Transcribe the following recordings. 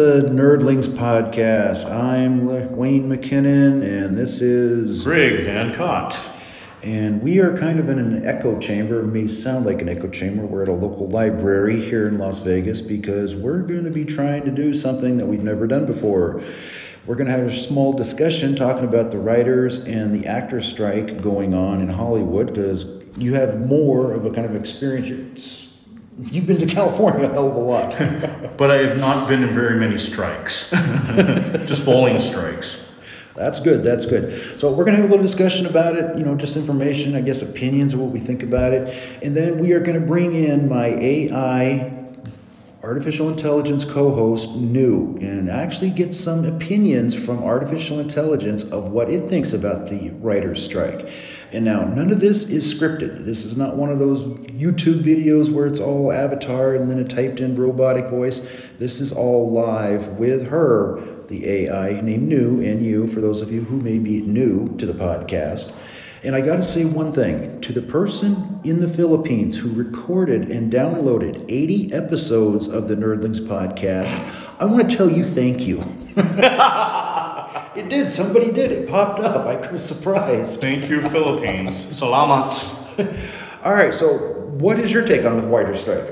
the Nerdlings Podcast. I'm Wayne McKinnon, and this is. Greg VanCott. And we are kind of in an echo chamber. It may sound like an echo chamber. We're at a local library here in Las Vegas because we're going to be trying to do something that we've never done before. We're going to have a small discussion talking about the writers and the actors strike going on in Hollywood because you have more of a kind of experience. You've been to California a hell of a lot. But I have not been in very many strikes. Just bowling strikes. That's good. That's good. So we're going to have a little discussion about it. You know, just information, I guess, opinions of what we think about it, and then we are going to bring in my AI, artificial intelligence co-host, Nu, and actually get some opinions from artificial intelligence of what it thinks about the writers' strike. And now, none of this is scripted. This is not one of those YouTube videos where it's all avatar and then a typed in robotic voice. This is all live with her, the AI named Nu, and you, for those of you who may be new to the podcast. And I got to say one thing to the person in the Philippines who recorded and downloaded 80 episodes of the Nerdlings podcast, I want to tell you thank you. it did. Somebody did. It popped up. I was surprised. Thank you, Philippines. Salamat. All right. So, what is your take on the writer's strike?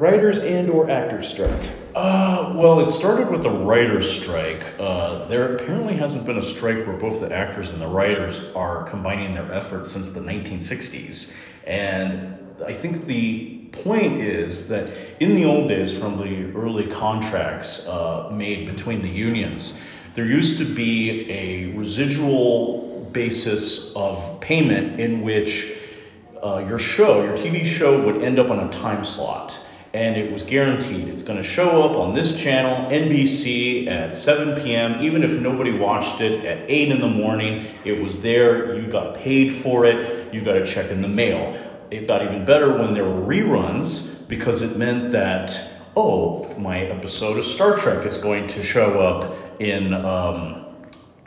Writers and or actors strike? Uh, well, it started with the writer's strike. Uh, there apparently hasn't been a strike where both the actors and the writers are combining their efforts since the 1960s. And I think the point is that in the old days, from the early contracts uh, made between the unions, there used to be a residual basis of payment in which uh, your show, your TV show, would end up on a time slot. And it was guaranteed. It's going to show up on this channel, NBC, at 7 p.m. Even if nobody watched it at 8 in the morning, it was there. You got paid for it. You got a check in the mail. It got even better when there were reruns because it meant that, oh, my episode of Star Trek is going to show up in. Um,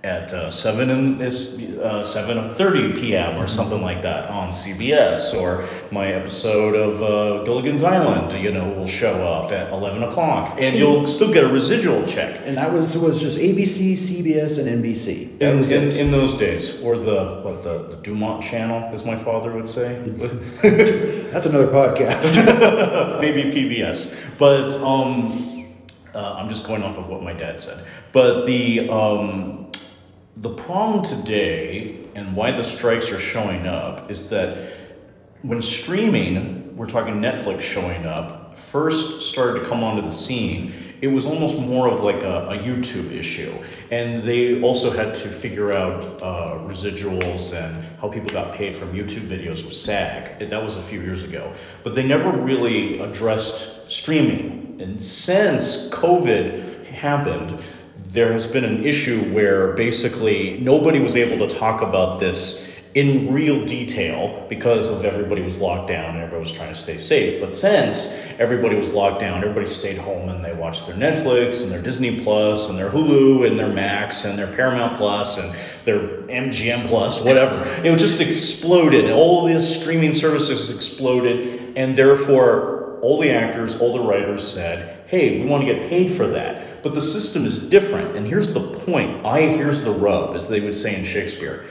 at uh, 7 and is uh, 7.30 p.m. or something like that on CBS or my episode of uh, Gilligan's Island you know will show up at 11 o'clock and you'll still get a residual check And that was was just ABC, CBS, and NBC. That in, was in, in those days or the what the, the DuMont channel as my father would say That's another podcast. maybe PBS. But um, uh, I'm just going off of what my dad said. But the um, the problem today and why the strikes are showing up is that when streaming, we're talking Netflix showing up, first started to come onto the scene, it was almost more of like a, a YouTube issue. And they also had to figure out uh, residuals and how people got paid from YouTube videos with SAG. That was a few years ago. But they never really addressed streaming. And since COVID happened, there has been an issue where basically nobody was able to talk about this in real detail because of everybody was locked down and everybody was trying to stay safe. But since everybody was locked down, everybody stayed home and they watched their Netflix and their Disney Plus and their Hulu and their Max and their Paramount Plus and their MGM Plus, whatever. it just exploded. All the streaming services exploded, and therefore all the actors, all the writers said, hey, we want to get paid for that. But the system is different. And here's the point. I here's the rub, as they would say in Shakespeare.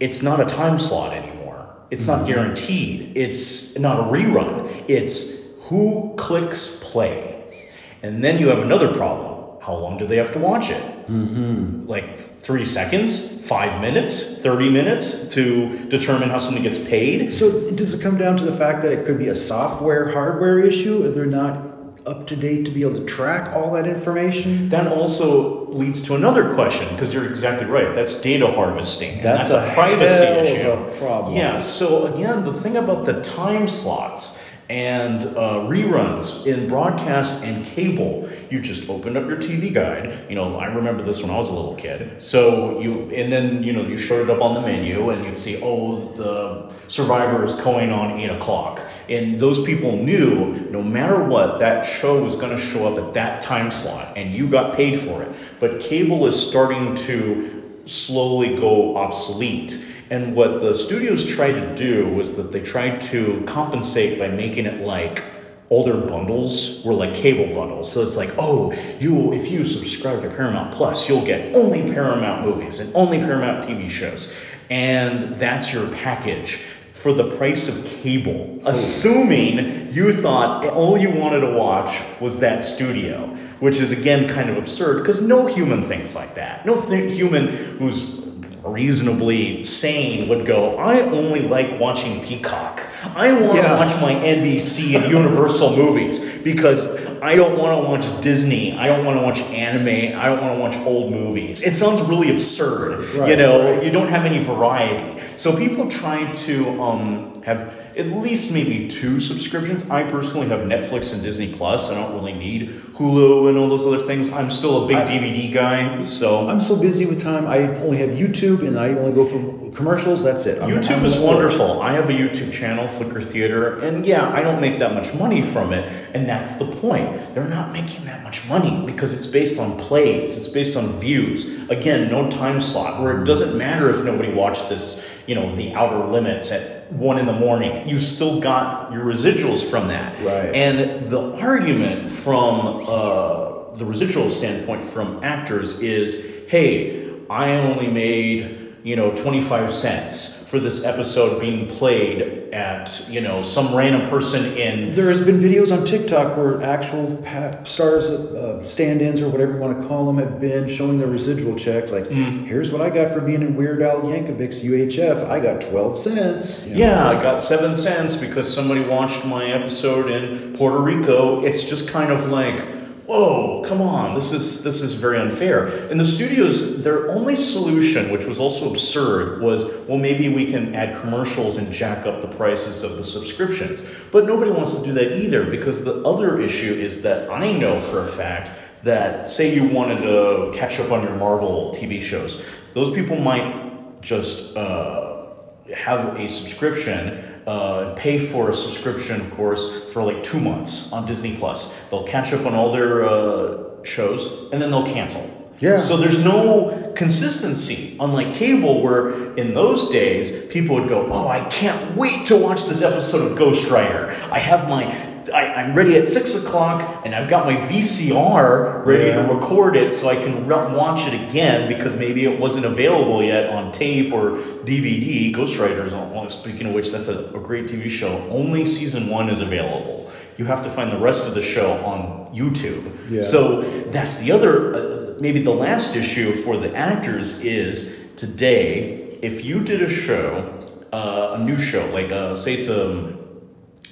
It's not a time slot anymore. It's not mm-hmm. guaranteed. It's not a rerun. It's who clicks play. And then you have another problem. How long do they have to watch it? Mm-hmm. Like three seconds, five minutes, 30 minutes to determine how someone gets paid? So does it come down to the fact that it could be a software hardware issue if they're not up to date to be able to track all that information? That also leads to another question because you're exactly right. That's data harvesting. That's that's, a a privacy issue. problem. Yeah. So again, the thing about the time slots and uh, reruns in broadcast and cable. You just opened up your TV guide. You know, I remember this when I was a little kid. So you, and then you know, you showed it up on the menu, and you'd see, oh, the Survivor is going on eight o'clock, and those people knew no matter what, that show was going to show up at that time slot, and you got paid for it. But cable is starting to slowly go obsolete. And what the studios tried to do was that they tried to compensate by making it like older bundles were like cable bundles. So it's like, oh, you if you subscribe to Paramount Plus, you'll get only Paramount movies and only Paramount TV shows. And that's your package for the price of cable, oh. assuming you thought all you wanted to watch was that studio, which is again kind of absurd because no human thinks like that. No th- human who's reasonably sane would go, I only like watching Peacock. I want to Yeah. watch my NBC and Universal movies because I don't want to watch Disney. I don't want to watch anime. I don't want to watch old movies. It sounds really absurd. you know, right. you don't have any variety. So people try to um, have at least maybe two subscriptions. I personally have Netflix and Disney Plus. I don't really need Hulu and all those other things. I'm still a big I- DVD guy, so I'm so busy with time. I only have YouTube, and I only go for commercials. That's it. I'm- YouTube I'm is all for it. wonderful. I have a YouTube channel, Flickr Theater, and yeah, I don't make that much money from it, and that's the point. They're not making that much money because it's based on plays, it's based on views. Again, no time slot where it doesn't matter if nobody watched this, you know, The Outer Limits at one in the morning. You still got your residuals from that. Right. And the argument from uh, the residual standpoint from actors is, hey, I only made you know 25 cents for this episode being played at you know some random person in There has been videos on TikTok where actual stars, uh, stand-ins or whatever you want to call them, have been showing their residual checks. Like, Mm. here's what I got for being in Weird Al Yankovic's UHF. I got 12 cents. you know. yeah i got seven cents because somebody watched my episode in puerto rico it's just kind of like whoa come on this is this is very unfair. And the studios their only solution which was also absurd was well maybe we can add commercials and jack up the prices of the subscriptions. But nobody wants to do that either because the other issue is that i know for a fact that say you wanted to catch up on your marvel tv shows. Those people might just uh, have a subscription, uh, pay for a subscription, of course, for like two months on Disney Plus. They'll catch up on all their uh, shows and then they'll cancel. Yeah. So there's no consistency, unlike cable, where in those days people would go, "Oh, I can't wait to watch this episode of Ghost Rider. I have my." I, I'm ready at six o'clock, and I've got my VCR ready Yeah. to record it so I can re- watch it again because maybe it wasn't available yet on tape or DVD. Ghostwriters, well, speaking of which, that's a, a great TV show. Only season one is available. You have to find the rest of the show on YouTube. Yeah. So that's the other, uh, maybe the last issue for the actors is today, if you did a show, uh, a new show, like uh, say it's a,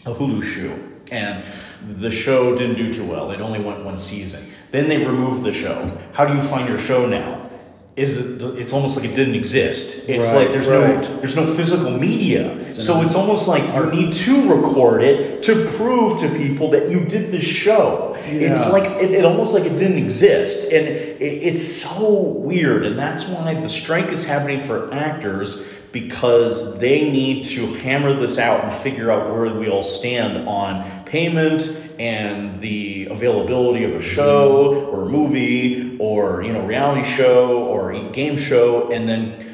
a Hulu show, and the show didn't do too well. It only went one season. Then they removed the show. How do you find your show now? Is it? It's almost like it didn't exist. It's Right, like there's right. no there's no physical media. so it's almost like you need to record it to prove to people that you did the show. It's like it, it almost like it didn't exist, and it, it's so weird. And that's why the strike is happening for actors because they need to hammer this out and figure out where we all stand on payment and the availability of a show or a movie or you know reality show or a game show and then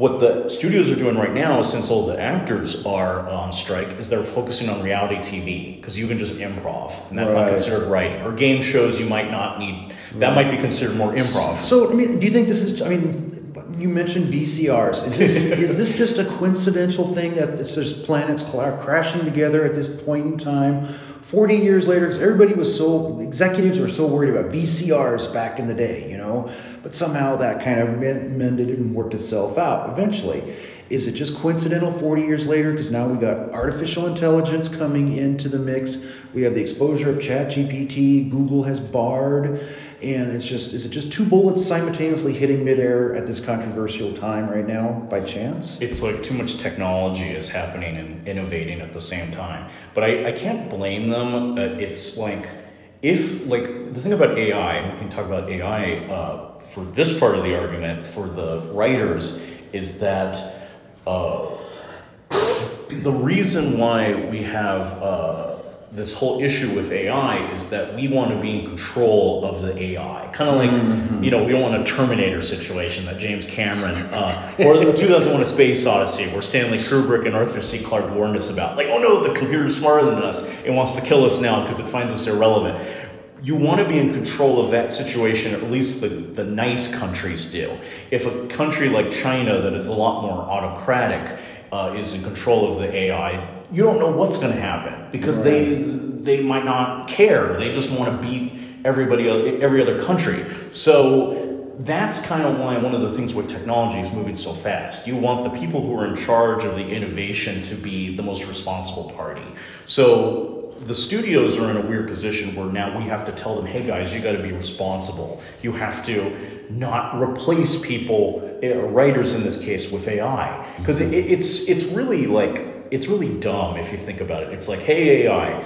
what the studios are doing right now, since all the actors are on strike, is they're focusing on reality TV because you can just improv, and that's not considered writing. Or game shows, you might not need. That might be considered more improv. So, I mean, do you think this is? I mean, you mentioned VCRs. Is this is this just a coincidental thing that it's just planets crashing together at this point in time? Forty years later, because everybody was so executives were so worried about VCRs back in the day, you know, but somehow that kind of mended and worked itself out eventually. Is it just coincidental 40 years later? Because now we got artificial intelligence coming into the mix. We have the exposure of ChatGPT. Google has Bard. And it's just is it just two bullets simultaneously hitting midair at this controversial time right now by chance? It's like too much technology is happening and innovating at the same time. But I, I can't blame them. Uh, it's like if like the thing about AI, we can talk about AI uh, for this part of the argument for the writers is that. Uh, the reason why we have uh, this whole issue with AI is that we want to be in control of the AI. Kind of like, mm-hmm. you know, we don't want a Terminator situation that James Cameron, uh, or the 2001 A Space Odyssey, where Stanley Kubrick and Arthur C. Clarke warned us about. Like, oh no, the computer's smarter than us. It wants to kill us now because it finds us irrelevant. You want to be in control of that situation, at least the, the nice countries do. If a country like China, that is a lot more autocratic, uh, is in control of the AI, you don't know what's going to happen because right. they they might not care. They just want to beat everybody every other country. So that's kind of why one of the things with technology is moving so fast. You want the people who are in charge of the innovation to be the most responsible party. So the studios are in a weird position where now we have to tell them, hey guys, you got to be responsible. You have to not replace people, uh, writers in this case, with AI, because it, it's it's really like it's really dumb if you think about it. It's like, hey AI,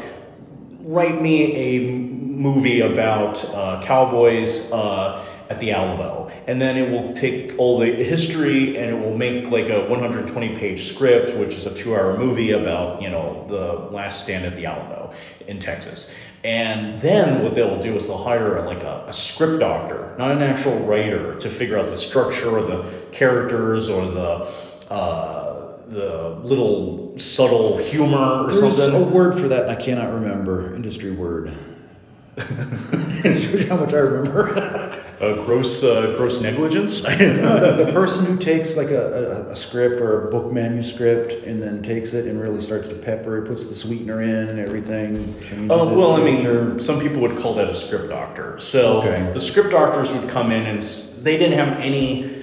write me a movie about uh, cowboys. Uh, at the Alamo. And then it will take all the history and it will make like a 120 page script, which is a two hour movie about, you know, the last stand at the Alamo in Texas. And then what they'll do is they'll hire like a, a script doctor, not an actual writer, to figure out the structure or the characters or the, uh, the little subtle humor or There's something. a word for that I cannot remember. Industry word. shows how much I remember. uh, gross uh, gross negligence. no, the, the, person who takes like a, a, a, script or a book manuscript and then takes it and really starts to pepper it, puts the sweetener in and everything. Oh well, I mean, some people would call that a script doctor. So okay. the script doctors would come in and they didn't have any.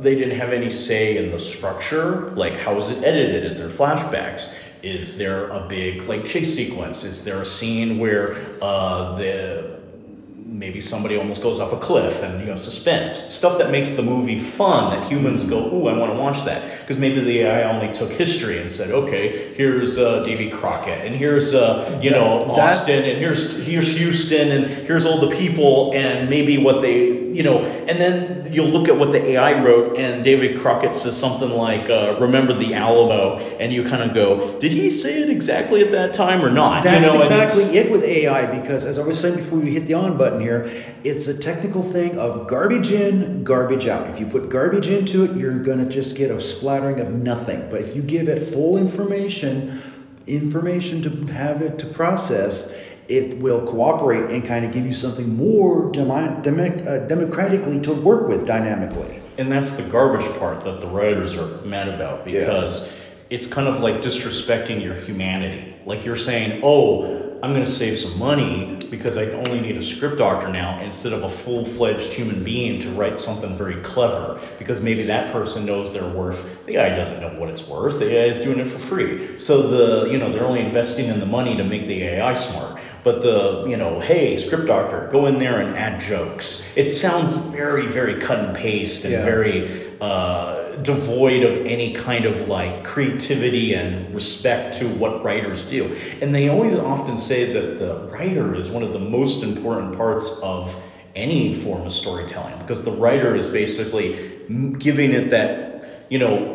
They didn't have any say in the structure, like how is it edited? Is there flashbacks? Is there a big like chase sequence? Is there a scene where uh, the maybe somebody almost goes off a cliff and you know suspense. Stuff that makes the movie fun that humans go ooh i want to watch that. Because maybe the ai only took history and said okay here's uh, davy crockett and here's uh, you know austin and here's here's houston and here's all the people and maybe what they you know and then you'll look at what the ai wrote and david crockett says something like uh, remember the alamo and you kind of go did he say it exactly at that time or not? That's you know, exactly it with ai because as i was saying before we hit the on button here. It's a technical thing of garbage in, garbage out. If you put garbage into it, you're going to just get a splattering of nothing. But if you give it full information, information to have it to process, it will cooperate and kind of give you something more uh, democratically to work with dynamically. And that's the garbage part that the writers are mad about because yeah. it's kind of like disrespecting your humanity. Like you're saying, oh, I'm going to save some money because I only need a script doctor now instead of a full fledged human being to write something very clever because maybe that person knows their worth. The AI doesn't know what it's worth. The AI is doing it for free. So the, you know, they're only investing in the money to make the AI smart. But the, you know, hey, script doctor, go in there and add jokes. It sounds very, very cut and paste and yeah. very, uh, devoid of any kind of like creativity and respect to what writers do. And they always often say that the writer is one of the most important parts of any form of storytelling because the writer is basically giving it that, you know,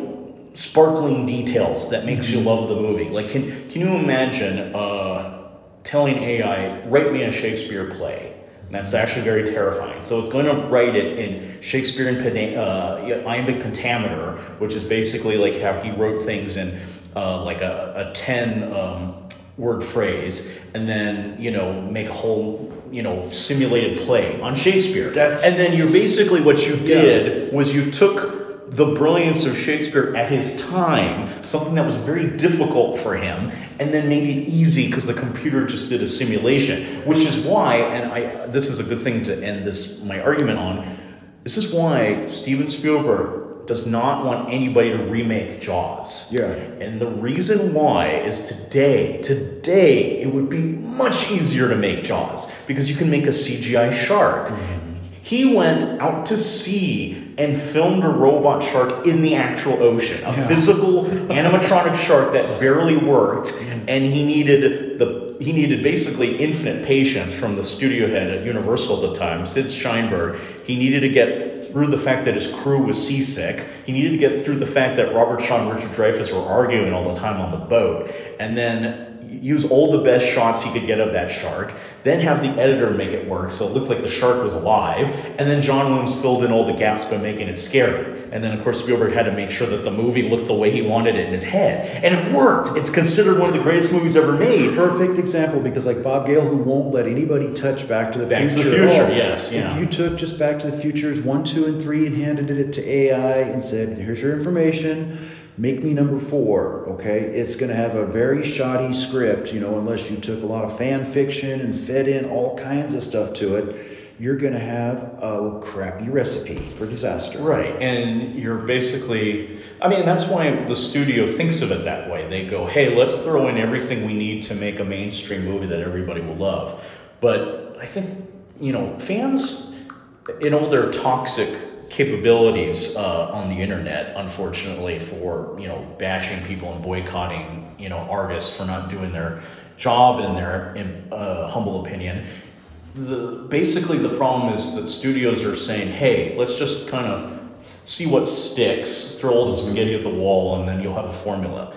sparkling details that makes you mm-hmm. love the movie. Like, can, can you imagine uh, telling AI, write me a Shakespeare play? And that's actually very terrifying. So it's going to write it in Shakespearean uh, iambic pentameter, which is basically like how he wrote things in uh, like a, a 10 um, word phrase, and then, you know, make a whole, you know, simulated play on Shakespeare. That's... And then you're basically what you did yeah. was you took the brilliance of Shakespeare at his time, something that was very difficult for him, and then made it easy because the computer just did a simulation. Which is why, and I this is a good thing to end this my argument on. This is why Steven Spielberg does not want anybody to remake Jaws. Yeah. And the reason why is today, today, it would be much easier to make Jaws because you can make a CGI shark. Mm-hmm. He went out to sea and filmed a robot shark in the actual ocean, a Yeah. physical animatronic shark that barely worked, and he needed the he needed basically infinite patience from the studio head at Universal at the time, Sid Sheinberg. He needed to get through the fact that his crew was seasick. He needed to get through the fact that Robert Shaw and Richard Dreyfuss were arguing all the time on the boat, and then use all the best shots he could get of that shark, then have the editor make it work so it looked like the shark was alive, and then John Williams filled in all the gaps by making it scary. And then, of course, Spielberg had to make sure that the movie looked the way he wanted it in his head. And it worked! It's considered one of the greatest movies ever made. Perfect example because, like Bob Gale, who won't let anybody touch Back to the Back to the Future. Future, yes, yeah. If you took just Back to the Futures one, two, and three and handed it to AI and said, "Here's your information." Make me number four, okay? It's going to have a very shoddy script, you know, unless you took a lot of fan fiction and fed in all kinds of stuff to it. You're going to have a crappy recipe for disaster. Right, and you're basically, I mean, that's why the studio thinks of it that way. They go, hey, let's throw in everything we need to make a mainstream movie that everybody will love. But I think, you know, fans, in all their toxic capabilities uh, on the internet, unfortunately, for, you know, bashing people and boycotting, you know, artists for not doing their job in their in, uh, humble opinion, the basically the problem is that studios are saying, "Hey, let's just kind of see what sticks, throw all the spaghetti at the wall, and then you'll have a formula."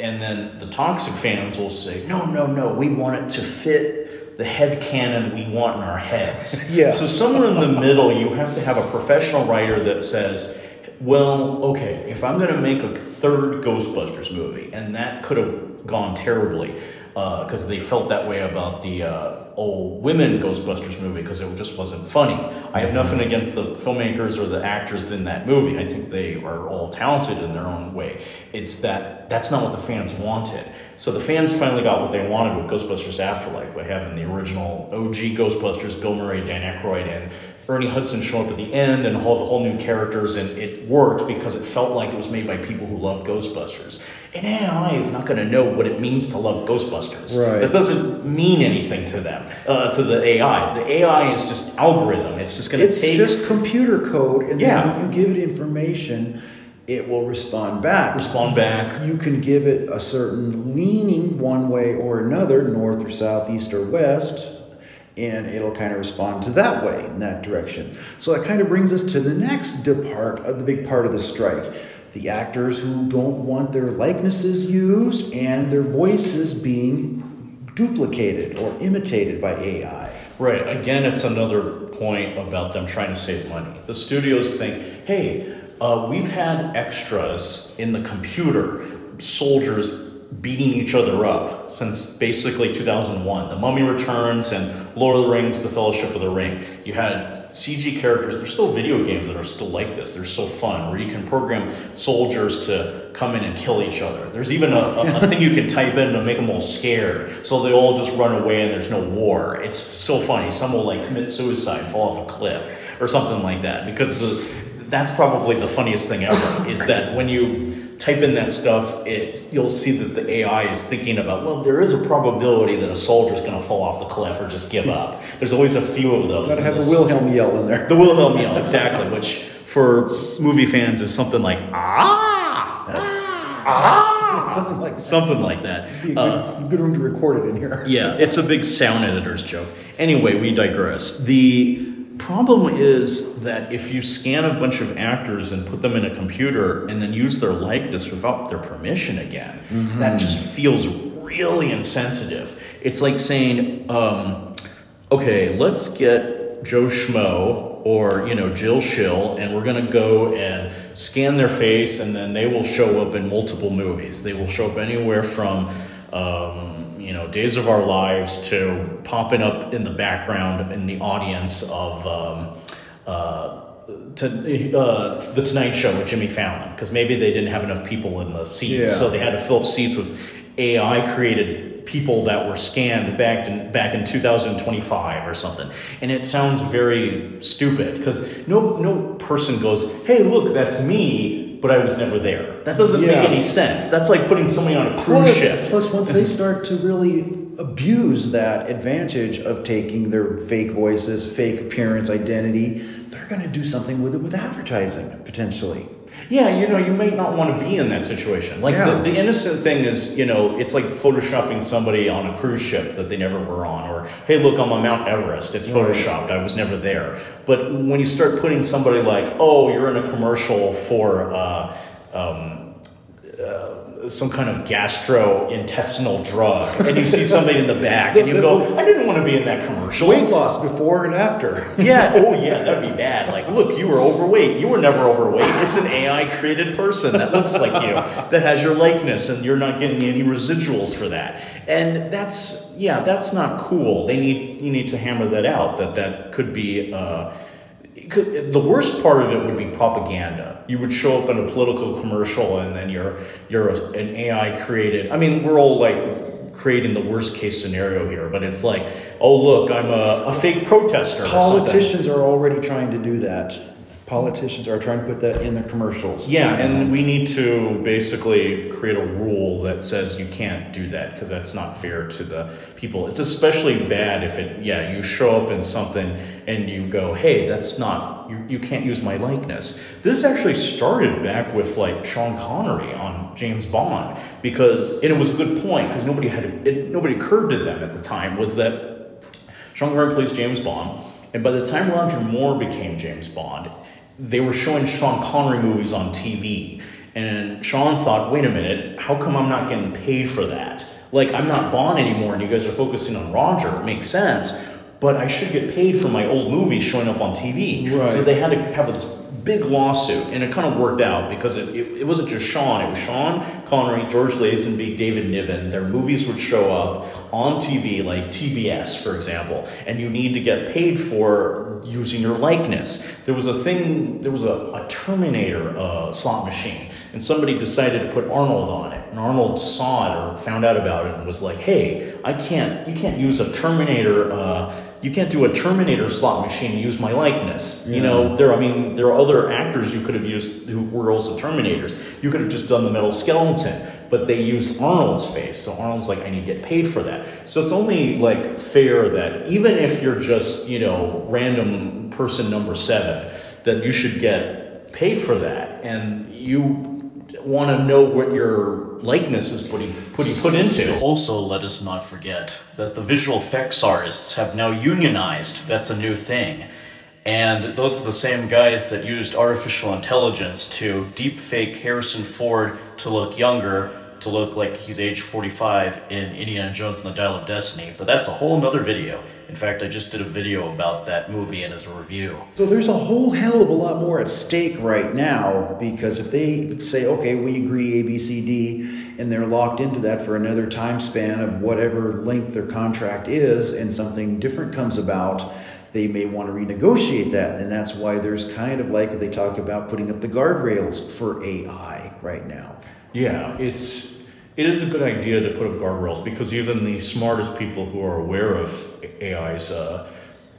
And then the toxic fans will say, "No, no, no, we want it to fit the head canon we want in our heads." Yeah. So somewhere in the middle, you have to have a professional writer that says. Well, okay, if I'm going to make a third Ghostbusters movie, and that could have gone terribly, because they felt that way about the uh, old women Ghostbusters movie because it just wasn't funny. I have nothing against the filmmakers or the actors in that movie. I think they are all talented in their own way. It's that that's not what the fans wanted. So the fans finally got what they wanted with Ghostbusters Afterlife by having the original OG Ghostbusters, Bill Murray, Dan Aykroyd, and Ernie Hudson show up at the end and all the whole new characters, and it worked because it felt like it was made by people who love Ghostbusters. And AI is not going to know what it means to love Ghostbusters. Right. That doesn't mean anything to them, uh, to the AI. The AI is just algorithm. It's just going to It's just computer code, and Yeah. then when you give it information, it will respond back. Respond back. You can give it a certain leaning one way or another, north or south, east or west, and it'll kind of respond to that way in that direction. So that kind of brings us to the next part of the big part of the strike. The actors who don't want their likenesses used and their voices being duplicated or imitated by AI. Right. Again, it's another point about them trying to save money. The studios think, hey, uh, we've had extras in the computer, soldiers beating each other up since basically 2001. The Mummy Returns and Lord of the Rings, The Fellowship of the Ring. You had CG characters. There's still video games that are still like this. They're so fun where you can program soldiers to come in and kill each other. There's even a, a, a thing you can type in to make them all scared so they all just run away and there's no war. It's so funny. Some will like commit suicide, fall off a cliff or something like that because the that's probably the funniest thing ever is that when you type in that stuff, it's, you'll see that the AI is thinking about, well, there is a probability that a soldier's going to fall off the cliff or just give up. There's always a few of those. Gotta in have the this- Wilhelm yell in there. The Wilhelm yell, exactly, which for movie fans is something like, ah, ah, ah, Something like that. something like that. A good, Uh, good room to record it in here. yeah, it's a big sound editor's joke. Anyway, we digress. The problem is that if you scan a bunch of actors and put them in a computer and then use their likeness without their permission again, that just feels really insensitive. It's like saying, um, okay, let's get Joe Schmo or you know Jill Schill, and we're gonna go and scan their face, and then they will show up in multiple movies. They will show up anywhere from um, you know Days of Our Lives to popping up in the background in the audience of. Um, uh, to, uh, the Tonight Show with Jimmy Fallon because maybe they didn't have enough people in the seats, Yeah. so they had to fill up seats with AI created people that were scanned back in back in 2025 or something and it sounds very stupid because no no person goes hey look that's me but i was never there that doesn't Yeah. make any sense that's like putting somebody on a cruise Plus, ship plus, once they start to really abuse that advantage of taking their fake voices, fake appearance, identity, they're going to do something with it with advertising potentially. Yeah, you know, you may not want to be in that situation. Like Yeah. the, the innocent thing is, you know, it's like photoshopping somebody on a cruise ship that they never were on, or hey, look, I'm on Mount Everest. It's photoshopped. I was never there. But when you start putting somebody like, oh, you're in a commercial for. Uh, um, uh, some kind of gastrointestinal drug, and you see somebody in the back, and you go, "I didn't want to be in that commercial." Weight loss before and after. Yeah. Oh, yeah. That'd be bad. Like, look, you were overweight. You were never overweight. It's an AI created person that looks like you, that has your likeness, and you're not getting any residuals for that. And that's yeah, that's not cool. They need you need to hammer that out. That that could be. Uh, the worst part of it would be propaganda. You would show up in a political commercial, and then you're you're a, an AI created. I mean, we're all like creating the worst case scenario here, but it's like, oh look, I'm a, a fake protester. Politicians are already trying to do that. Politicians are trying to put that in their commercials. Yeah, and we need to basically create a rule that says you can't do that because that's not fair to the people. It's especially bad if it, yeah, you show up in something and you go, hey, that's not, you, you can't use my likeness. This actually started back with like Sean Connery on James Bond because, and it was a good point because nobody had, it, nobody occurred to them at the time was that Sean Connery plays James Bond, and by the time Roger Moore became James Bond, they were showing Sean Connery movies on TV. And Sean thought, wait a minute, how come I'm not getting paid for that? Like, I'm not Bond anymore, and you guys are focusing on Roger. It makes sense, but I should get paid for my old movies showing up on TV. Right. So they had to have this big lawsuit, and it kind of worked out because it, it, it wasn't just Sean, it was Sean Connery, George Lazenby, David Niven. Their movies would show up on TV, like TBS, for example, and you need to get paid for using your likeness. There was a thing, there was a, a Terminator uh, slot machine, and somebody decided to put Arnold on it, and Arnold saw it or found out about it and was like, hey, I can't, you can't use a Terminator, uh, you can't do a Terminator slot machine and use my likeness. You know, there, I mean, there are other actors you could have used who were also Terminators. You could have just done the metal skeleton, but they used Arnold's face. So Arnold's like, I need to get paid for that. So it's only like fair that even if you're just, you know, random person number seven, that you should get paid for that. And you want to know what your likeness is putting put into. Also, let us not forget that the visual effects artists have now unionized. That's a new thing. And those are the same guys that used artificial intelligence to deepfake Harrison Ford to look younger, to look like he's age 45 in Indiana Jones and the Dial of Destiny. But that's a whole nother video. In fact, I just did a video about that movie and as a review. So there's a whole hell of a lot more at stake right now because if they say, okay, we agree A, B, C, D, and they're locked into that for another time span of whatever length their contract is, and something different comes about, they may want to renegotiate that. And that's why there's kind of like they talk about putting up the guardrails for AI right now. Yeah, it's it is a good idea to put up guardrails because even the smartest people who are aware of AI's uh,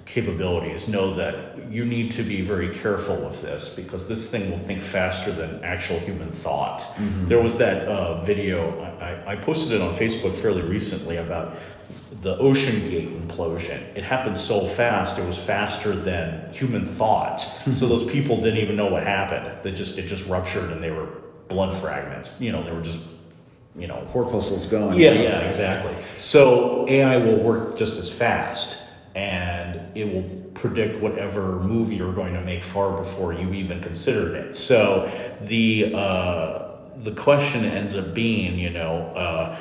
capabilities know that you need to be very careful with this because this thing will think faster than actual human thought. There was that uh, video I, I, I posted it on Facebook fairly recently about the OceanGate implosion. It happened so fast; it was faster than human thought. so those people didn't even know what happened. They just it just ruptured and they were blood fragments. You know, they were just you know Corpuscle's gone. yeah, yeah, exactly. So AI will work just as fast, and it will predict whatever movie you're going to make far before you even considered it. So the uh, the question ends up being, you know, uh,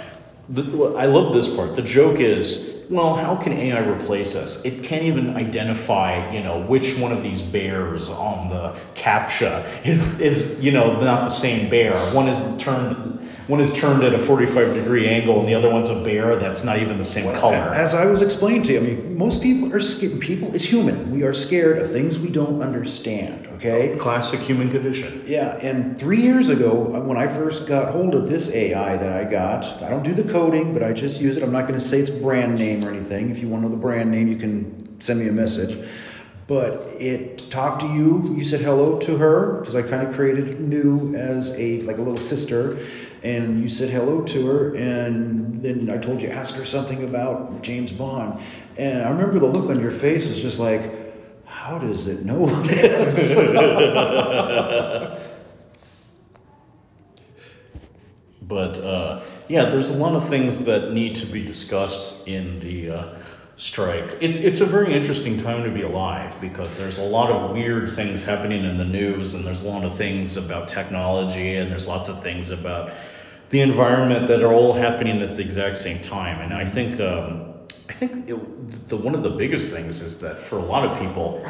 the, I love this part. The joke is, well, how can AI replace us? It can't even identify, you know, which one of these bears on the captcha is is you know not the same bear. One is turned one is turned at a 45 degree angle and the other one's a bear that's not even the same color. As I was explaining to you, I mean, most people are scared. People, it's human. We are scared of things we don't understand. Okay. Classic human condition. Yeah, and three years ago, uh, when I first got hold of this AI that I got, I don't do the coding, but I just use it. I'm not going to say it's brand name or anything. If you want to know the brand name, you can send me a message. But it talked to you. You said hello to her because I kind of created Nu as a like a little sister, and you said hello to her. And then I told you ask her something about James Bond, and I remember the look on your face was just like how does it know this? but uh, yeah, there's a lot of things that need to be discussed in the uh, strike. It's it's a very interesting time to be alive because there's a lot of weird things happening in the news, and there's a lot of things about technology, and there's lots of things about the environment that are all happening at the exact same time. And I think. Um, I think it, the one of the biggest things is that for a lot of people,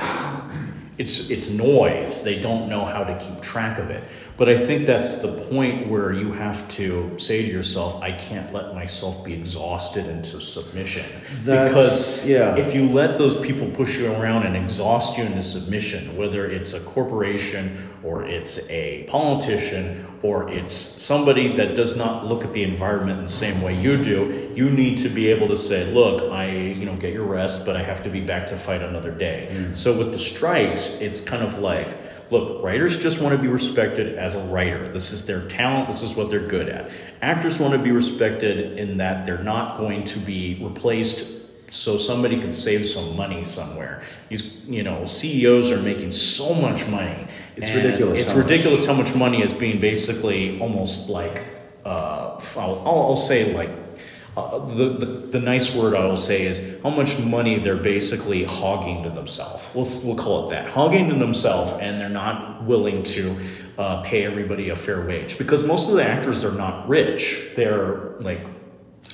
it's it's noise. They don't know how to keep track of it. But I think that's the point where you have to say to yourself, I can't let myself be exhausted into submission. That's, because yeah. if you let those people push you around and exhaust you into submission, whether it's a corporation or it's a politician or it's somebody that does not look at the environment in the same way you do, you need to be able to say, look, I, you know, get your rest, but I have to be back to fight another day. Mm. So with the strikes, it's kind of like, look, writers just want to be respected as a writer. This is their talent, this is what they're good at. Actors want to be respected in that they're not going to be replaced so somebody can save some money somewhere. These, you know, CEOs are making so much money. It's ridiculous. It's how ridiculous much. how much money is being basically almost like, uh, I'll, I'll say like, uh, the, the, the nice word I will say is how much money they're basically hogging to themselves. We'll, we'll call it that. Hogging to themselves, and they're not willing to uh, pay everybody a fair wage because most of the actors are not rich. They're like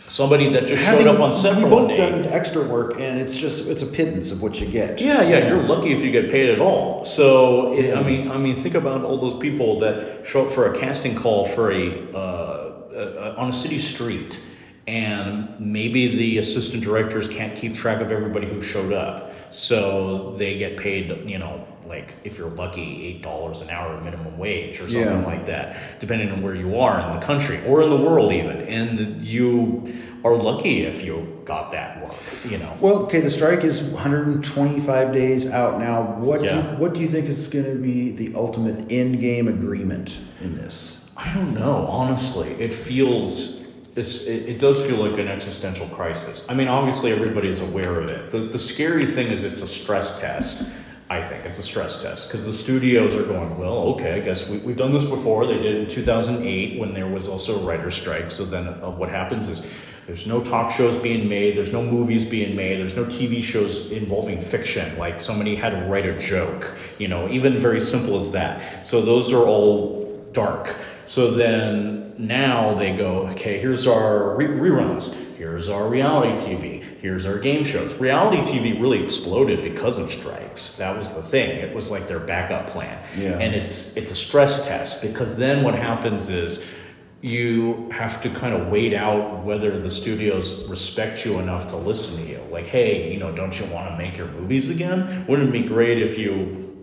somebody that just Having, showed up on set for one day. done extra work, and it's just it's a pittance of what you get. Yeah, yeah, you're lucky if you get paid at all. So it, I mean, I mean, think about all those people that show up for a casting call for a, uh, on a city street, and maybe the assistant directors can't keep track of everybody who showed up, so they get paid, you know, like if you're lucky, eight dollars an hour minimum wage or something yeah. like that, depending on where you are in the country or in the world even. And you are lucky if you got that work, you know. Well, okay, the strike is 125 days out now. What yeah. do, what do you think is going to be the ultimate end game agreement in this? I don't know. Honestly, it feels it, it, does feel like an existential crisis. I mean, obviously, everybody is aware of it. The, the scary thing is it's a stress test I think it's a stress test because the studios are going, well, okay, I guess we, have done this before. They did in 2008 when there was also a writer's strike. So then uh, what happens is there's no talk shows being made, there's no movies being made, there's no TV shows involving fiction, like somebody had to write a joke, you know, even very simple as that. So those are all dark. So then now they go, okay, here's our re- reruns, here's our reality TV, here's our game shows. Reality TV really exploded because of strikes. That was the thing. It was like their backup plan. Yeah. And it's it's a stress test because then what happens is you have to kind of wait out whether the studios respect you enough to listen to you. Like, hey, you know, don't you want to make your movies again? Wouldn't it be great if you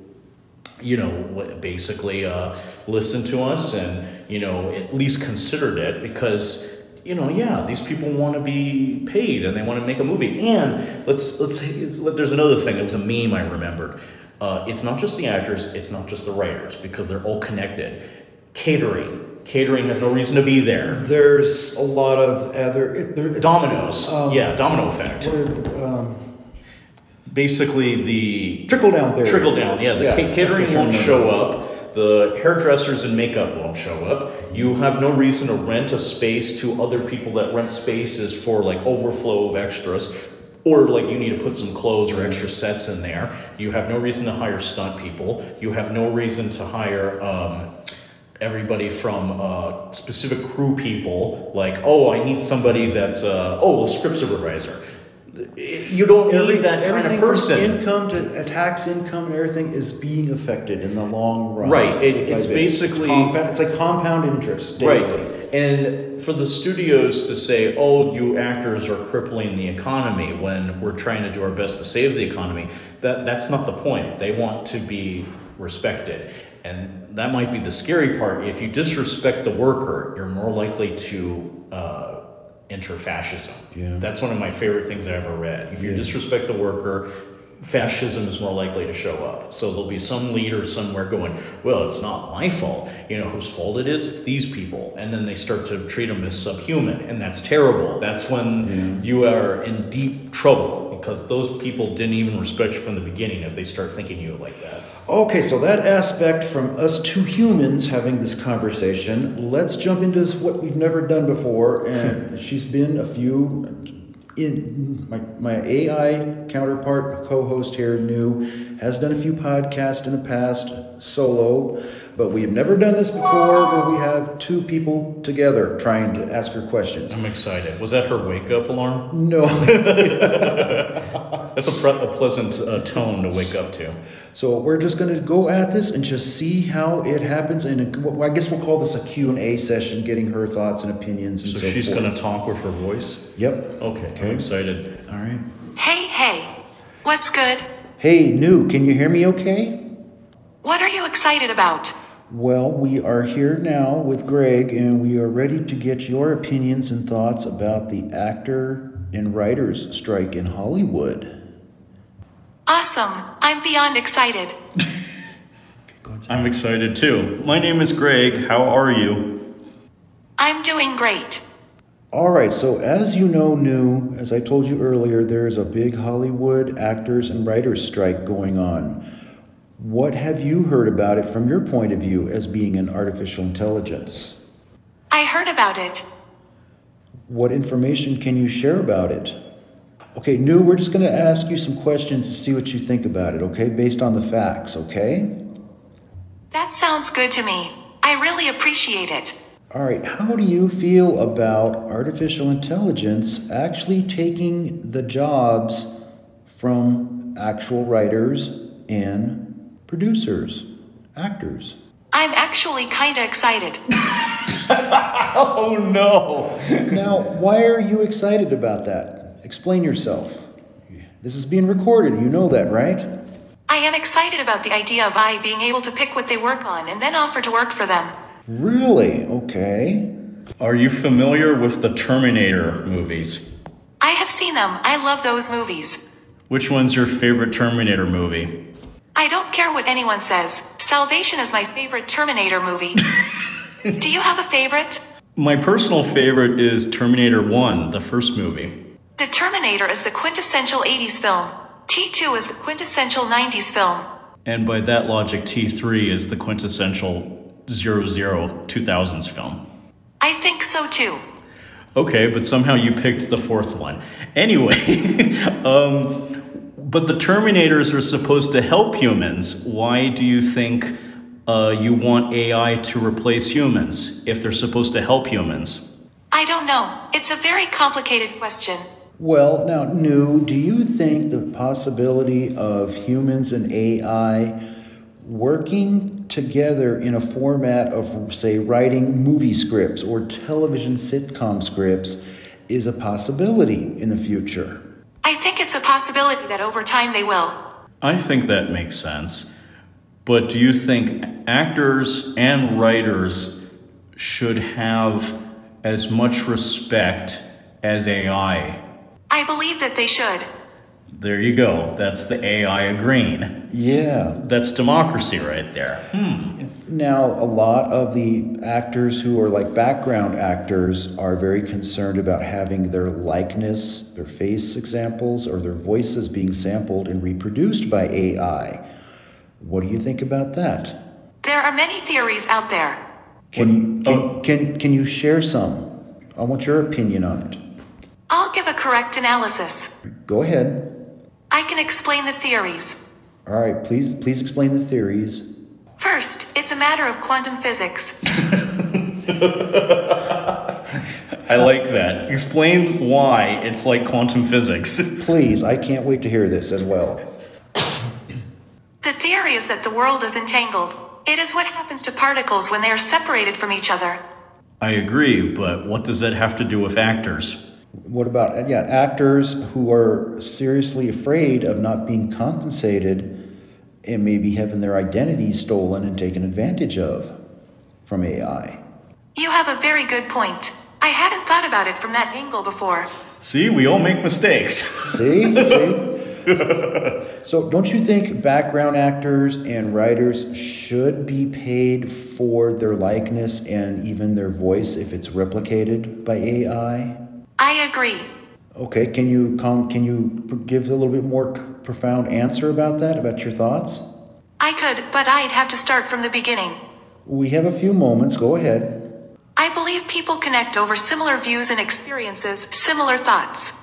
you know, basically uh, listened to us and, you know, at least considered it because, you know, yeah, these people want to be paid and they want to make a movie. And let's, let's, say there's another thing. It was a meme I remembered. Uh, it's not just the actors, it's not just the writers because they're all connected. Catering. Catering has no reason to be there. There's a lot of other. It, Dominoes. Um, yeah, domino effect. Um, basically the trickle down theory. Trickle down, yeah. The yeah, catering won't show up. The hairdressers and makeup won't show up. You have no reason to rent a space to other people that rent spaces for like overflow of extras. Or like you need to put some clothes or extra sets in there. You have no reason to hire stunt people. You have no reason to hire um, everybody from uh, specific crew people. Like, oh, I need somebody that's uh, oh, a script supervisor you don't Every, need that kind of person. income to tax income and everything is being affected in the long run. Right. It, it's basically it's, compound, it's like compound interest. Daily. Right. And for the studios to say, "Oh, you actors are crippling the economy," when we're trying to do our best to save the economy, that that's not the point. They want to be respected. And that might be the scary part. If you disrespect the worker, you're more likely to uh, enter fascism. Yeah. That's one of my favorite things I ever read. If you Yeah. disrespect the worker, fascism is more likely to show up. So there'll be some leader somewhere going, well, it's not my fault. You know whose fault it is? It's these people. And then they start to treat them as subhuman. And that's terrible. That's when you are in deep trouble because those people didn't even respect you from the beginning if they start thinking you like that. Okay, so that aspect from us two humans having this conversation, let's jump into what we've never done before. And she's been a few in my, my AI counterpart, co-host here, Nu, has done a few podcasts in the past solo, but we have never done this before where we have two people together trying to ask her questions. I'm excited. Was that her wake up alarm? No. That's a, pre- a pleasant uh, tone to wake up to. So we're just going to go at this and just see how it happens. And well, I guess we'll call this a Q&A session, getting her thoughts and opinions and So, so, she's going to talk with her voice? Yep. Okay, Okay. I'm excited. All right. Hey, hey. What's good? Hey, Nu, can you hear me okay? What are you excited about? Well, we are here now with Greg, and we are ready to get your opinions and thoughts about the actor and writers strike in Hollywood. Awesome. I'm beyond excited. I'm excited too. My name is Greg. How are you? I'm doing great. All right, so as you know, Nu, as I told you earlier, there's a big Hollywood actors and writers strike going on. What have you heard about it from your point of view as being an artificial intelligence? I heard about it. What information can you share about it? Okay, Nu, we're just going to ask you some questions to see what you think about it, okay? Based on the facts, okay? That sounds good to me. I really appreciate it. All right, how do you feel about artificial intelligence actually taking the jobs from actual writers and producers, actors? I'm actually kinda excited. Oh no! Now, why are you excited about that? Explain yourself. This is being recorded, you know that, right? I am excited about the idea of I being able to pick what they work on and then offer to work for them. Really? Okay. Are you familiar with the Terminator movies? I have seen them. I love those movies. Which one's your favorite Terminator movie? I don't care what anyone says. Salvation is my favorite Terminator movie. Do you have a favorite? My personal favorite is Terminator 1, the first movie. The Terminator is the quintessential 80s film. T2 is the quintessential 90s film. And by that logic, T3 is the quintessential 00 2000s film. I think so too. Okay, but somehow you picked the fourth one. Anyway, um, but the Terminators are supposed to help humans. Why do you think uh, you want AI to replace humans if they're supposed to help humans? I don't know. It's a very complicated question. Well, now, Nu, do you think the possibility of humans and AI working together in a format of, say, writing movie scripts or television sitcom scripts is a possibility in the future? I think it's a possibility that over time they will. I think that makes sense. But do you think actors and writers should have as much respect as AI? I believe that they should. There you go. That's the AI agreeing. Yeah. That's democracy right there. Hmm. Now, a lot of the actors who are like background actors are very concerned about having their likeness, their face examples, or their voices being sampled and reproduced by AI. What do you think about that? There are many theories out there. Can can, oh. can can you share some? I want your opinion on it. I'll give a correct analysis. Go ahead. I can explain the theories. All right, please please explain the theories. First, it's a matter of quantum physics. I like that. Explain why it's like quantum physics. Please, I can't wait to hear this as well. The theory is that the world is entangled. It is what happens to particles when they are separated from each other. I agree, but what does that have to do with actors? What about yeah, actors who are seriously afraid of not being compensated and maybe having their identity stolen and taken advantage of from AI? You have a very good point. I hadn't thought about it from that angle before. See, we all make mistakes. See? See? so, don't you think background actors and writers should be paid for their likeness and even their voice if it's replicated by AI? I agree. Okay, can you com- can you give a little bit more profound answer about that? About your thoughts? I could, but I'd have to start from the beginning. We have a few moments. Go ahead. I believe people connect over similar views and experiences, similar thoughts.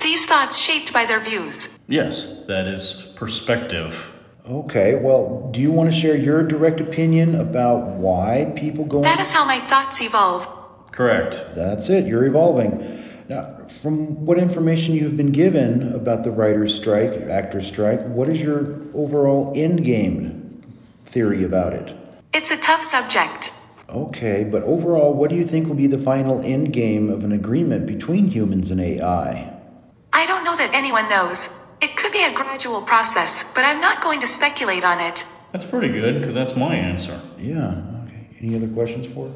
These thoughts shaped by their views. yes, that is perspective. Okay, well, do you want to share your direct opinion about why people go? That is how my thoughts evolve. Correct. That's it. You're evolving. Now, from what information you've been given about the writer's strike, actor's strike, what is your overall end game theory about it? It's a tough subject. Okay, but overall, what do you think will be the final end game of an agreement between humans and AI? I don't know that anyone knows. It could be a gradual process, but I'm not going to speculate on it. That's pretty good because that's my answer. Yeah. Okay. Any other questions for?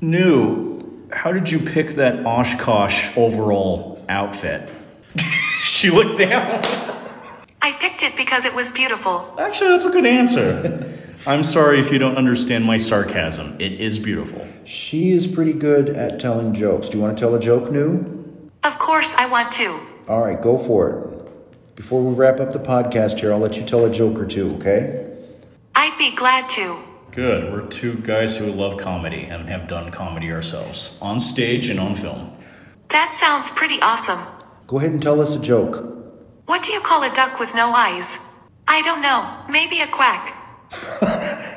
Nu, how did you pick that Oshkosh overall outfit? she looked down. I picked it because it was beautiful. Actually, that's a good answer. I'm sorry if you don't understand my sarcasm. It is beautiful. She is pretty good at telling jokes. Do you want to tell a joke, Nu? Of course, I want to. All right, go for it. Before we wrap up the podcast here, I'll let you tell a joke or two, okay? I'd be glad to. Good. We're two guys who love comedy and have done comedy ourselves, on stage and on film. That sounds pretty awesome. Go ahead and tell us a joke. What do you call a duck with no eyes? I don't know. Maybe a quack.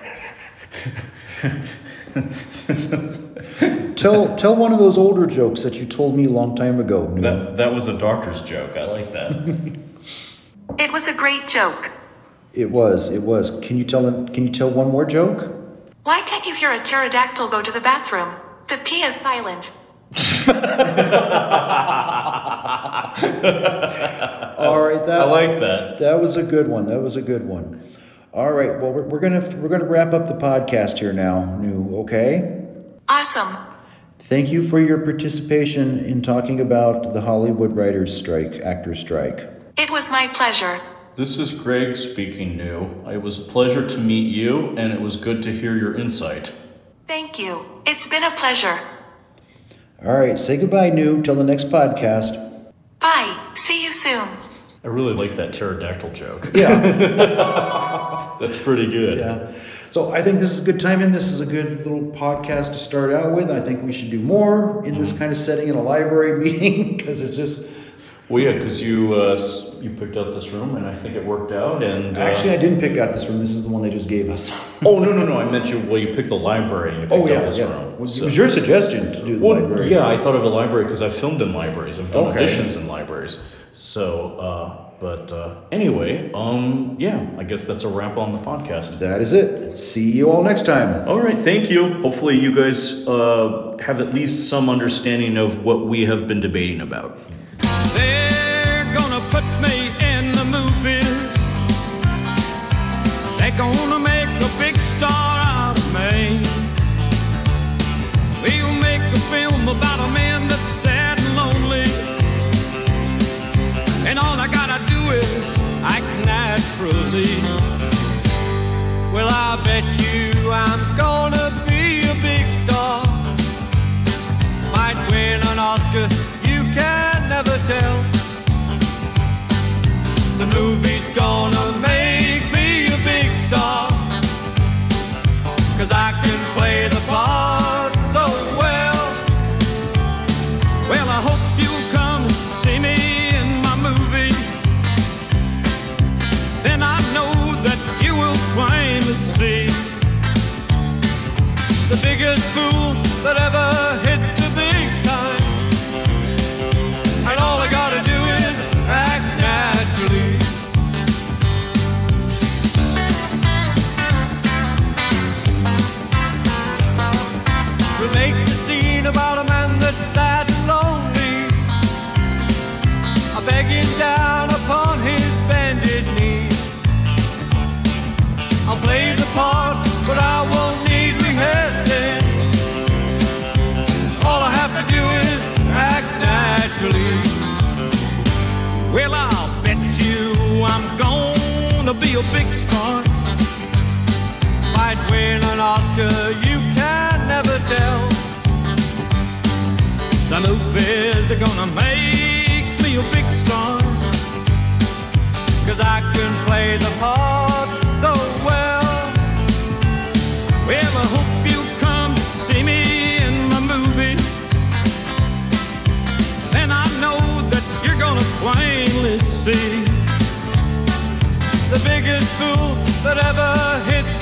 Tell tell one of those older jokes that you told me a long time ago. Nu. That that was a doctor's joke. I like that. It was a great joke. It was. It was. Can you tell Can you tell one more joke? Why can't you hear a pterodactyl go to the bathroom? The P is silent. All right, that I like that. that was a good one. That was a good one. All right. Well, we're, we're gonna we're gonna wrap up the podcast here now. Nu. Okay. Awesome. Thank you for your participation in talking about the Hollywood writers' strike, actors' strike. It was my pleasure. This is Greg speaking Nu. It was a pleasure to meet you, and it was good to hear your insight. Thank you. It's been a pleasure. All right. Say goodbye, Nu. Till the next podcast. Bye. See you soon. I really like that pterodactyl joke. Yeah. That's pretty good. Yeah. So I think this is a good timing. This is a good little podcast to start out with. I think we should do more in this mm-hmm. kind of setting in a library meeting because it's just. Well, yeah, because you uh, you picked out this room, and I think it worked out. And uh, Actually, I didn't pick out this room. This is the one they just gave us. oh no no no, I meant you. Well, you picked the library, and you picked Oh yeah, out this yeah. room. Well, It was your suggestion to do the Well, library. yeah, I thought of a library because I filmed in libraries. I've done Okay. auditions in libraries. So, uh, but uh, anyway, um, yeah, I guess that's a wrap on the podcast. That is it. See you all next time. All right, thank you. Hopefully, you guys uh, have at least some understanding of what we have been debating about. They're gonna put me in the movies. They're gonna make a big star out of me. We'll make a film about a man that's sad and lonely. And all I gotta do is act naturally. Well, I bet you I'm gonna be a big star. Might win an Oscar, you can never tell. The movie's gonna Oscar, you can never tell. The movies are gonna make me a big star. Cause I can play the part so well. Well, I hope you come to see me in my movie. And I know that you're gonna plainly see the biggest fool that ever hit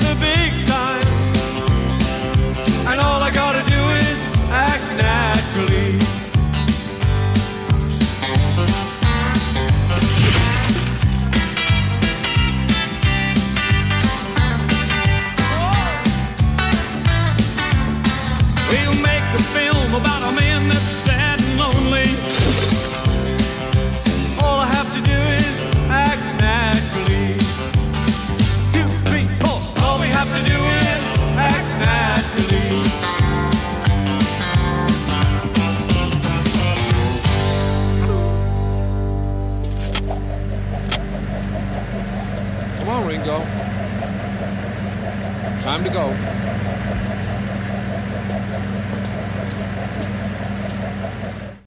Time to go.